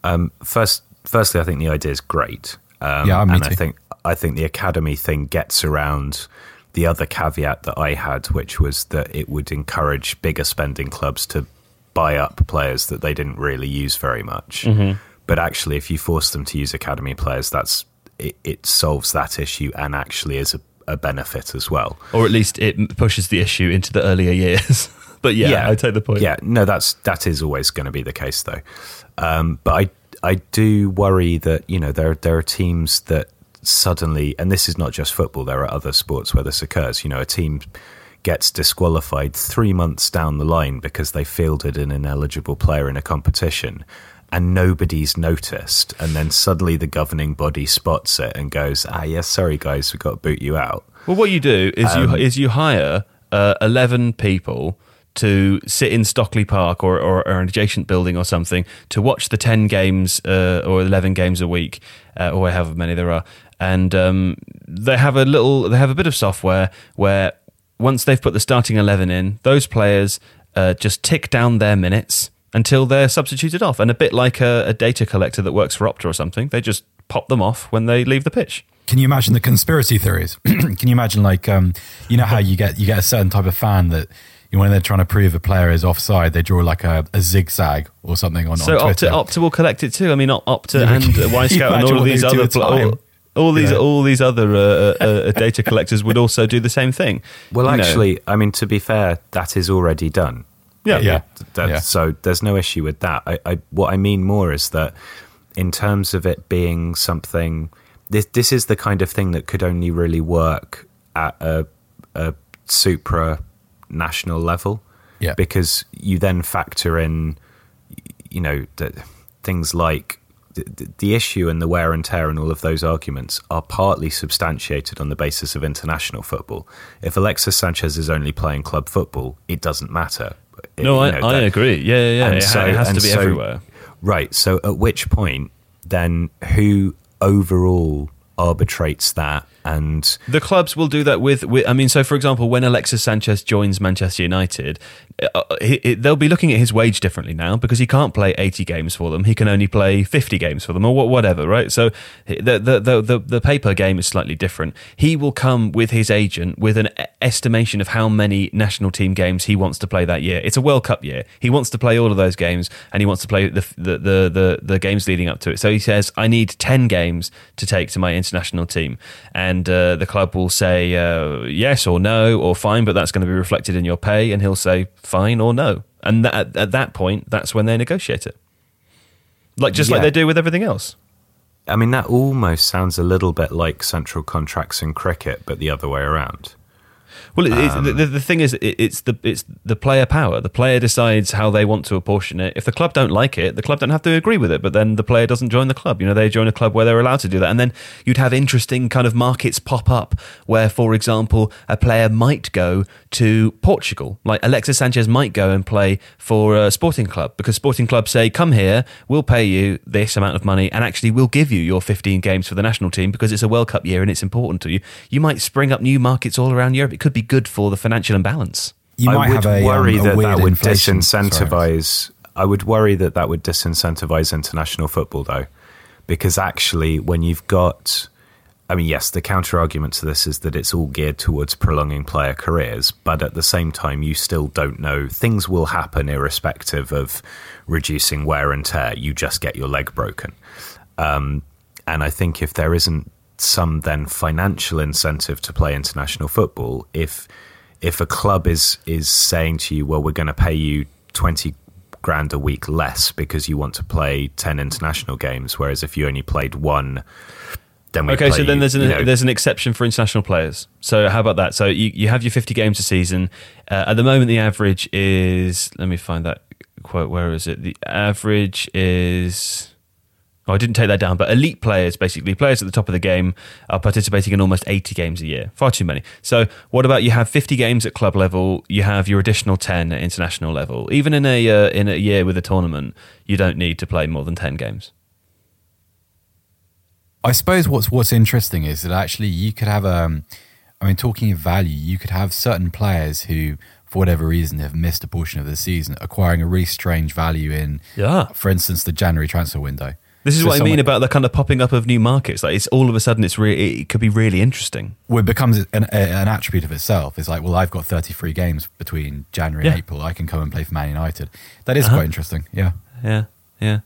um first firstly I think the idea is great. Um, yeah, me and too. I think I think the academy thing gets around the other caveat that I had, which was that it would encourage bigger spending clubs to buy up players that they didn't really use very much. Mm-hmm. But actually, if you force them to use academy players, that's it, it solves that issue and actually is a, a, benefit as well. Or at least it pushes the issue into the earlier years. but yeah, yeah, I take the point. Yeah, no, that's that is always going to be the case though. Um, but I I do worry that you know there there are teams that suddenly, and this is not just football, there are other sports where this occurs. You know, a team gets disqualified three months down the line because they fielded an ineligible player in a competition and nobody's noticed. And then suddenly the governing body spots it and goes, ah, yes, sorry, guys, we've got to boot you out. Well, what you do is, um, you, is you hire uh, 11 people to sit in Stockley Park or, or, or, an adjacent building or something to watch the 10 games uh, or 11 games a week uh, or however many there are and um, they have a little they have a bit of software where once they've put the starting 11 in those players uh, just tick down their minutes until they're substituted off and a bit like a, a data collector that works for opta or something they just pop them off when they leave the pitch can you imagine the conspiracy theories can you imagine like um, you know how you get you get a certain type of fan that you know, when they're trying to prove a player is offside, they draw like a, a zigzag or something on, so on Twitter. Opta, Opta will collect it too. I mean, Opta and Wyscout and all of these other pl- all these, all these other uh, uh, uh, data collectors would also do the same thing. Well, you actually, know. I mean, to be fair, that is already done. Yeah, yeah. yeah. So there's no issue with that. I, I, what I mean more is that in terms of it being something, this this is the kind of thing that could only really work at a, a supra national level. Yeah, because you then factor in, you know, things like the, the issue and the wear and tear and all of those arguments are partly substantiated on the basis of international football. If Alexis Sanchez is only playing club football, it doesn't matter. No, I, know, I that, agree. Yeah, yeah, yeah. It, so, it has to be so, everywhere. Right. So at which point, then who overall arbitrates that and the clubs will do that with, with, I mean, so for example, when Alexis Sanchez joins Manchester United, uh, he, he, they'll be looking at his wage differently now because he can't play 80 games for them. He can only play 50 games for them or whatever, right? So the, the, the, the, the paper game is slightly different. He will come with his agent with an estimation of how many national team games he wants to play that year. It's a World Cup year. He wants to play all of those games and he wants to play the, the, the, the, the games leading up to it. So he says, I need 10 games to take to my international team. And and uh, the club will say uh, yes or no or fine, but that's going to be reflected in your pay, and he'll say fine or no, and that, at that point, that's when they negotiate it, like just yeah. like they do with everything else. I mean, that almost sounds a little bit like central contracts in cricket, but the other way around. Well, um, the, the thing is, it's the it's the player power. The player decides how they want to apportion it. If the club don't like it, the club don't have to agree with it. But then the player doesn't join the club. You know, they join a club where they're allowed to do that. And then you'd have interesting kind of markets pop up where, for example, a player might go to Portugal. Like Alexis Sanchez might go and play for a Sporting Club because Sporting Club say, "Come here, we'll pay you this amount of money, and actually we'll give you your 15 games for the national team because it's a World Cup year and it's important to you." You might spring up new markets all around Europe. It could be be good for the financial imbalance. You I would a, worry um, that that would disincentivize. I would worry that that would disincentivize international football, though, because actually, when you've got I mean, yes, the counter argument to this is that it's all geared towards prolonging player careers, but at the same time, you still don't know. Things will happen irrespective of reducing wear and tear. You just get your leg broken. Um, and I think if there isn't some then financial incentive to play international football, if if a club is is saying to you, well, we're going to pay you twenty grand a week less because you want to play ten international games, whereas if you only played one then we okay, so then you, there's an you know, there's an exception for international players. So how about that? So you, you have your 50 games a season. Uh, at the moment, the average is let me find that quote. Where is it? The average is. Oh, I didn't take that down, but elite players, basically players at the top of the game, are participating in almost 80 games a year. Far too many. So, what about you have 50 games at club level? You have your additional 10 at international level. Even in a uh, in a year with a tournament, you don't need to play more than 10 games. I suppose what's what's interesting is that actually you could have um, I mean, talking of value, you could have certain players who, for whatever reason, have missed a portion of the season, acquiring a really strange value in, Yeah. for instance, the January transfer window. This is what I mean about the kind of popping up of new markets. Like it's all of a sudden, it's really it could be really interesting. Well, it becomes an, a, an attribute of itself. It's like, well, I've got 33 games between January and April. I can come and play for Man United. That is Uh-huh. quite interesting. Yeah. Yeah, yeah.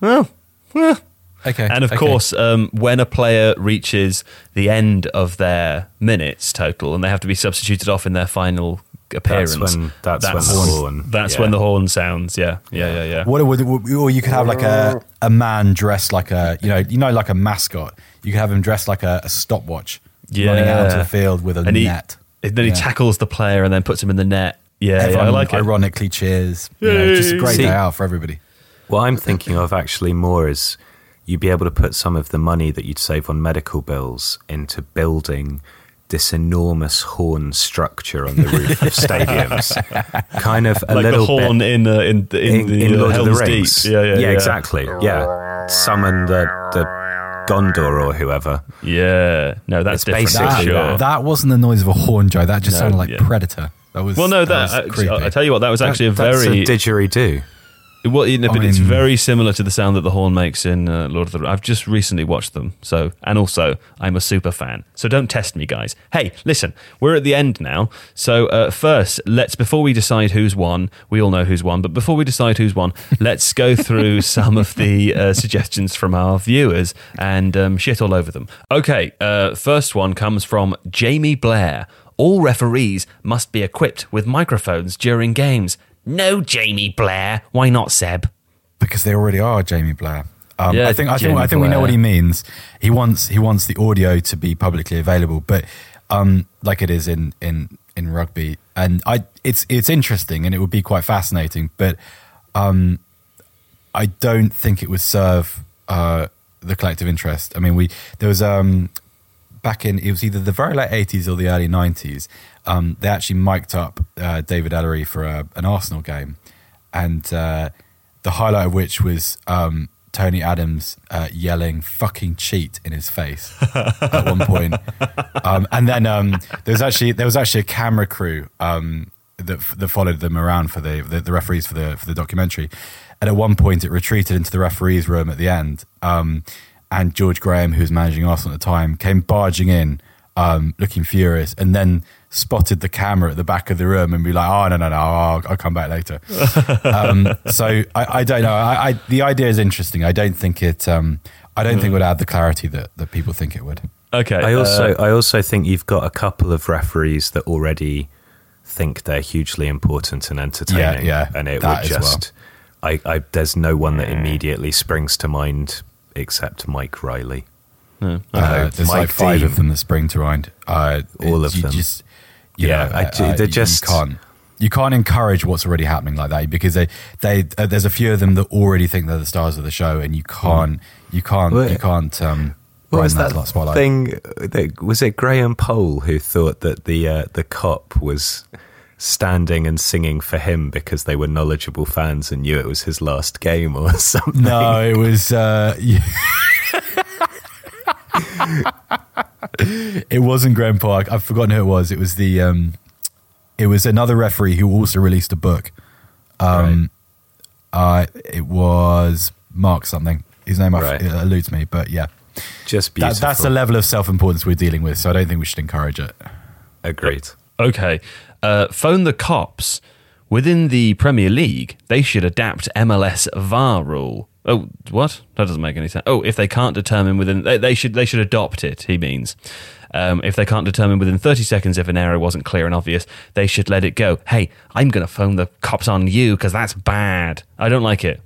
Well, well. Okay. and of okay. course, um, when a player reaches the end of their minutes total and they have to be substituted off in their final appearance, That's when- that's when the horn- That's yeah. when the horn sounds. Yeah, yeah, yeah, yeah. What would, or you could have like a, a man dressed like a you know you know like a mascot. You could have him dressed like a, a stopwatch, running out onto the field with a And he, net. then he Yeah. tackles the player and then puts him in the net. Yeah, yeah, I like it. ironically cheers. You know, just a great See- day out for everybody. What I'm thinking of actually more is you'd be able to put some of the money that you'd save on medical bills into building this enormous horn structure on the roof of stadiums. kind of a like little the horn bit in, uh, in, the- in, in, the in uh, Lord of the Helm's Rings. Deep. Yeah, yeah, yeah. exactly. Yeah. Summon the, the Gondor or whoever. Yeah, no, that's It's different for basically sure. That, that wasn't the noise of a horn, Joe. That just No, sounded like yeah. Predator. That was well, no, that, that, was I, creepy. I tell you what, that was actually That- a that's very didgeridoo. Well, you know, but it's very similar to the sound that the horn makes in uh, Lord of the. I've just recently watched them, so and also I'm a super fan. So don't test me, guys. Hey, listen, we're at the end now. So uh, first, let's before we decide who's won, we all know who's won, but before we decide who's won, let's go through some of the uh, suggestions from our viewers and um, shit all over them. Okay, uh, first one comes from Jamie Blair. All referees must be equipped with microphones during games. No, Jamie Blair. Why not, Seb? because they already are Jamie Blair. Um, Yeah, I think I think I think we know what he means. He wants he wants the audio to be publicly available, but um, like it is in in in rugby, and I it's it's interesting and it would be quite fascinating, but um, I don't think it would serve uh, the collective interest. I mean, we there was um, back in it was either the very late eighties or the early nineties. Um, they actually mic'd up uh, David Elleray for a, an Arsenal game, and uh, the highlight of which was um, Tony Adams uh, yelling "fucking cheat" in his face at one point. Um, and then um, there was actually there was actually a camera crew um, that that followed them around for the, the the referees for the for the documentary. And at one point, it retreated into the referees' room at the end. Um, and George Graham, who was managing Arsenal at the time, came barging in, um, looking furious, and then spotted the camera at the back of the room and be like, "Oh no, no, no, I'll, I'll come back later." um, so I, I don't know. I, I, the idea is interesting. I don't think it. Um, I don't think it would add the clarity that, that people think it would. Okay. I also uh, I also think you've got a couple of referees that already think they're hugely important and entertaining. Yeah, yeah, and it would as well. just I, I there's no one that immediately springs to mind except Mike Riley. no. Uh, there's Mike like five Dean. of them that spring to mind. Uh, All of you them. Just, you Yeah, know, I uh, they're just- you can't. You can't encourage what's already happening like that because they, they, uh, there's a few of them that already think they're the stars of the show, and you can't, you can't, Well, you can't. Um, What was brighten that spotlight. thing? That, was it Graham Poll who thought that the uh, the Kop was standing and singing for him because they were knowledgeable fans and knew it was his last game or something? No, it was. Uh, yeah. It wasn't Graham Park. I've forgotten who it was. It was the. Um, it was another referee who also released a book. Um, uh, it was Mark something. His name Right. it eludes me, but yeah. Just that, beautiful. that's the level of self importance we're dealing with. So I don't think we should encourage it. Agreed. Okay. Uh, phone the cops. Within the Premier League, they should adapt MLS VAR rule. Oh, what? That doesn't make any sense. Oh, if they can't determine within, they, they should they should adopt it. He means, um, if they can't determine within thirty seconds if an error wasn't clear and obvious, they should let it go. Hey, I'm going to phone the cops on you because that's bad. I don't like it.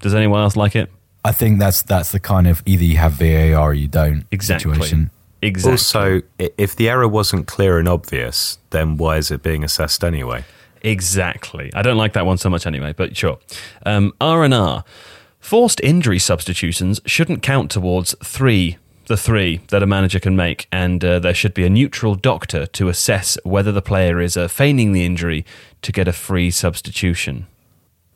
Does anyone else like it? I think that's that's the kind of either you have VAR or you don't Exactly. situation. Exactly. Also, if the error wasn't clear and obvious, then why is it being assessed anyway? Exactly. I don't like that one so much anyway, but sure. Um, R and R. Forced injury substitutions shouldn't count towards three, the three that a manager can make, and uh, there should be a neutral doctor to assess whether the player is uh, feigning the injury to get a free substitution.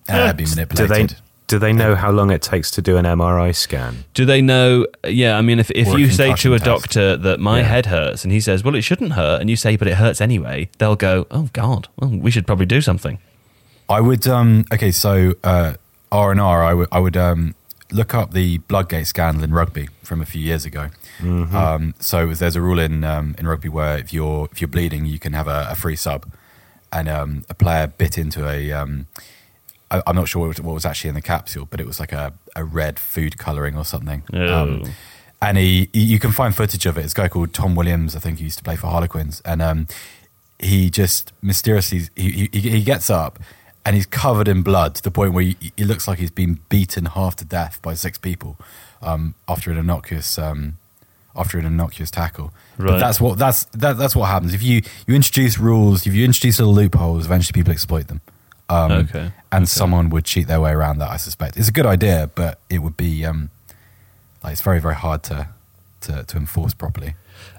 Uh, that'd be Do manipulated. they do they know how long it takes to do an MRI scan? Do they know? Yeah, I mean, if, if Or a you say concussion to a test. doctor that my Yeah. head hurts and he says, well, it shouldn't hurt, and you say, but it hurts anyway, they'll go, oh, God, well, we should probably do something. I would um okay, so uh R and R I would I would um look up the Bloodgate scandal in rugby from a few years ago. Um so it was, there's a rule in um in rugby where if you're if you're bleeding you can have a, a free sub and um a player bit into a um I, I'm not sure what was, what was actually in the capsule, but it was like a, a red food coloring or something. Um, Oh. and he, he- you can find footage of it. It's a guy called Tom Williams, I think he used to play for Harlequins, and um, he just mysteriously he, he he gets up and he's covered in blood to the point where he, he looks like he's been beaten half to death by six people um, after an innocuous um, after an innocuous tackle. Right. But that's what that's that, that's what happens if you you introduce rules, if you introduce little loopholes, eventually people exploit them. Um, Okay, and okay. someone would cheat their way around that. I suspect it's a good idea, but it would be um, like it's very very hard to to, to enforce properly.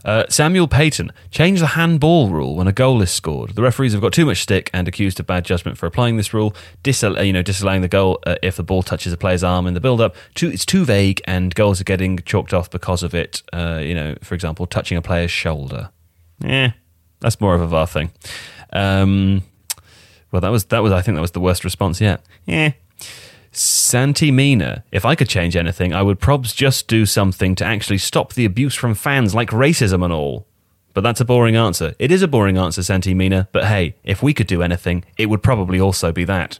Uh, Samuel Payton changed the handball rule when a goal is scored. The referees have got too much stick and accused of bad judgment for applying this rule, disal- uh, you know, disallowing the goal uh, if the ball touches a player's arm in the build-up. Too, it's too vague, and goals are getting chalked off because of it. Uh, you know, for example, touching a player's shoulder. Yeah, that's more of a VAR thing. Um, well, that was that was I think that was the worst response yet. Yeah. Santi Mina, if I could change anything, I would probs just do something to actually stop the abuse from fans like racism and all. But that's a boring answer. It is a boring answer, Santi Mina, but hey, if we could do anything, it would probably also be that.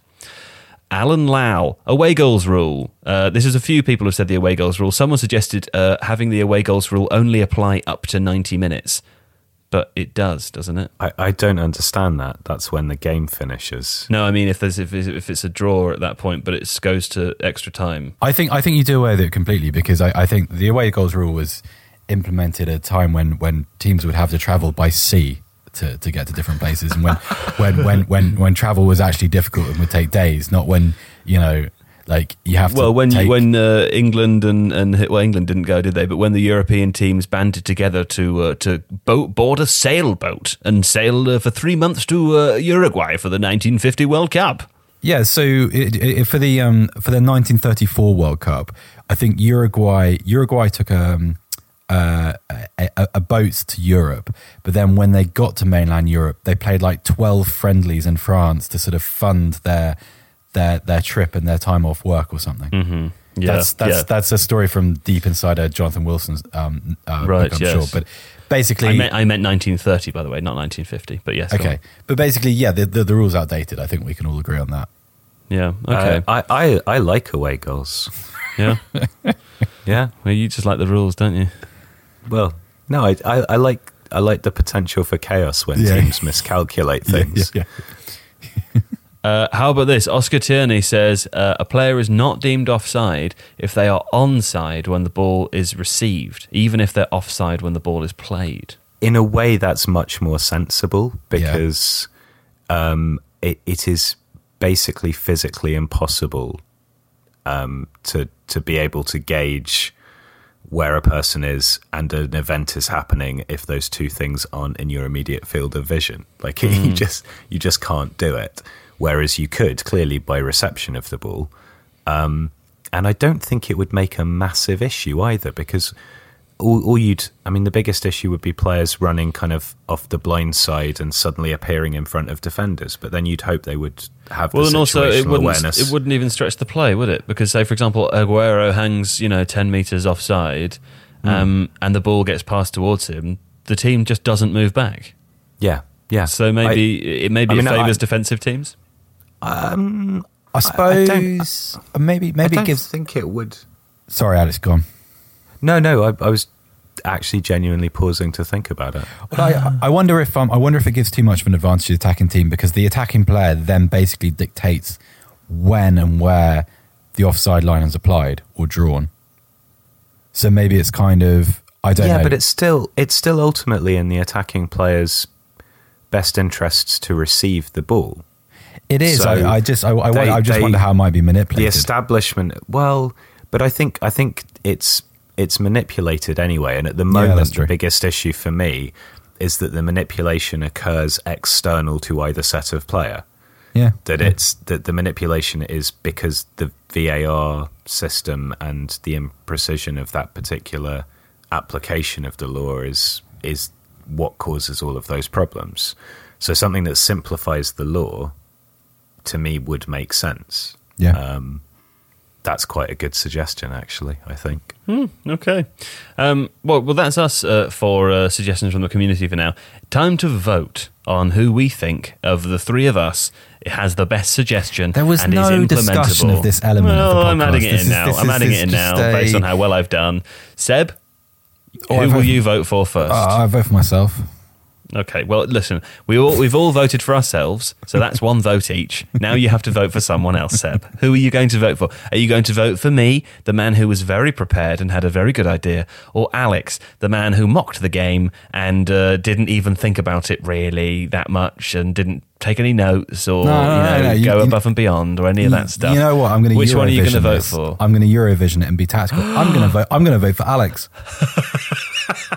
Alan Lau, away goals rule. Uh, this is a few people have said the away goals rule. Someone suggested uh, having the away goals rule only apply up to 90 minutes. But it does, doesn't it? I, I don't understand that. That's when the game finishes. No, I mean if there's if, if it's a draw at that point, but it goes to extra time. I think I think you do away with it completely because I, I think the away goals rule was implemented at a time when, when teams would have to travel by sea to, to get to different places and when, when, when, when, when travel was actually difficult and would take days, not when, you know, like you have to Well, when take, when uh, England and and well, England didn't go, did they? But when the European teams banded together to uh, to boat, board a sailboat and sail uh, for three months to uh, Uruguay for the 1950 World Cup. Yeah, so it, it, for the um, for the 1934 World Cup, I think Uruguay Uruguay took um, uh, a, a, a boat to Europe, but then when they got to mainland Europe, they played like 12 friendlies in France to sort of fund their their their trip and their time off work or something. Mm-hmm. Yeah, that's that's yeah. that's a story from deep inside uh, Jonathan Wilson's um, uh, Right, book, I'm yes. sure. But basically, I meant I meant 1930, by the way, not 1950. But yes, okay. But basically, yeah, the, the the rules outdated. I think we can all agree on that. yeah, okay, Uh, I, I, I like away goals. yeah. Yeah. Well, you just like the rules, don't you? Well, no, I, I, I like I like the potential for chaos when Yeah. teams miscalculate things. Yeah, Uh, how about this? Oscar Tierney says uh, a player is not deemed offside if they are onside when the ball is received, even if they're offside when the ball is played. In a way, that's much more sensible because um, it, it is basically physically impossible um, to to be able to gauge where a person is and an event is happening if those two things aren't in your immediate field of vision. Like you just you just can't do it. Whereas you could clearly by reception of the ball. Um, and I don't think it would make a massive issue either because all, all you'd, I mean, the biggest issue would be players running kind of off the blind side and suddenly appearing in front of defenders. But then you'd hope they would have Well, and also it wouldn't awareness. it wouldn't even stretch the play, would it? Because say, for example, Aguero hangs you know ten meters offside, um, and the ball gets passed towards him. The team just doesn't move back. yeah, yeah. So maybe it maybe I mean, favors I- defensive teams. Um, I I don't- suppose maybe I maybe don't gives. think it would. Sorry, Alex, go on. No, no, I, I was actually genuinely pausing to think about it. But I, I wonder if um, I wonder if it gives too much of an advantage to the attacking team because the attacking player then basically dictates when and where the offside line is applied or drawn. So maybe it's kind of I don't yeah, know. but it's still it's still ultimately in the attacking player's best interests to receive the ball. It is. so I, I just I, I, they- I just they- wonder how it might be manipulated. The establishment, well, but I think I think it's it's manipulated anyway. And at the moment, that's the biggest issue for me is that the manipulation occurs external to either set of player. yeah, that it's that the manipulation is because the VAR system and the imprecision of that particular application of the law is is what causes all of those problems. So something that simplifies the law to me would make sense. yeah. Um, that's quite a good suggestion, actually. I think. Okay. Um, well, well, that's us uh, for uh, suggestions from the community for now. Time to vote on who we think of the three of us has the best suggestion. There was and is no discussion of this element of Well, the I'm adding it. This in is- now. I'm is- adding it in now just based on how well I've done. Seb, Oh, I who will vote- you vote for first? Uh, I vote for myself. Okay, well, listen, we all we've all voted for ourselves, so that's one vote each. Now you have to vote for someone else, Seb. Who are you going to vote for? Are you going to vote for me, the man who was very prepared and had a very good idea, or Alex, the man who mocked the game and uh, didn't even think about it really that much and didn't take any notes or No, no, you know, no, you- go you- above and beyond or any of that stuff? You know what? I'm going to. Which one are you going to vote this. for? I'm going to Eurovision it and be tactical. I'm going to vote. I'm going to vote for Alex.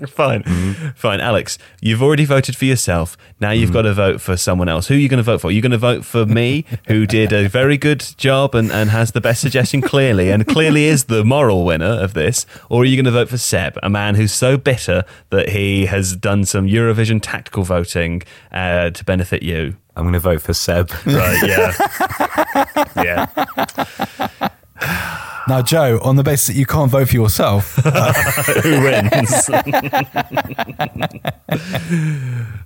Fine, Mm-hmm. fine, Alex. You've already voted for yourself. Now you've got to vote for someone else. Who are you going to vote for? Are you going to vote for me, who did a very good job and, and has the best suggestion clearly, and clearly is the moral winner of this? Or are you going to vote for Seb, a man who's so bitter that he has done some Eurovision tactical voting uh, to benefit you? I'm going to vote for Seb. Right? Yeah, yeah. Now, Joe, on the basis that you can't vote for yourself, who wins?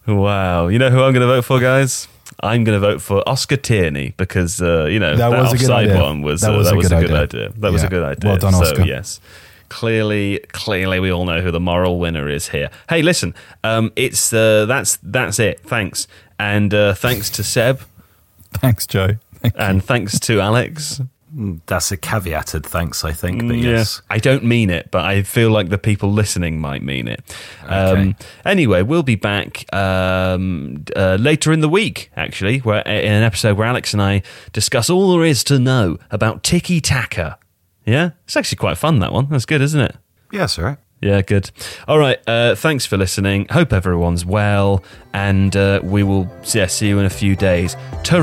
wow. You know who I'm going to vote for, guys? I'm going to vote for Oscar Tierney because uh, you know That that, was a good idea. one was That uh, was that a was good a good idea. idea. That was a good idea. Well done, so, Oscar. yes. Clearly, clearly, we all know who the moral winner is here. Hey, listen, um, it's uh, that's that's it. Thanks, and uh, thanks to Seb, thanks, Joe. and thanks to Alex. That's a caveated thanks, I think. But Yeah. yes. I don't mean it, but I feel like the people listening might mean it. Um, anyway, we'll be back um, uh, later in the week, actually, where in an episode where Alex and I discuss all there is to know about Tiki Taka. Yeah, it's actually quite fun that one. That's good, isn't it? Yes, all right. Yeah, good. All right. Uh, thanks for listening. Hope everyone's well, and uh, we will yeah, see you in a few days. Ta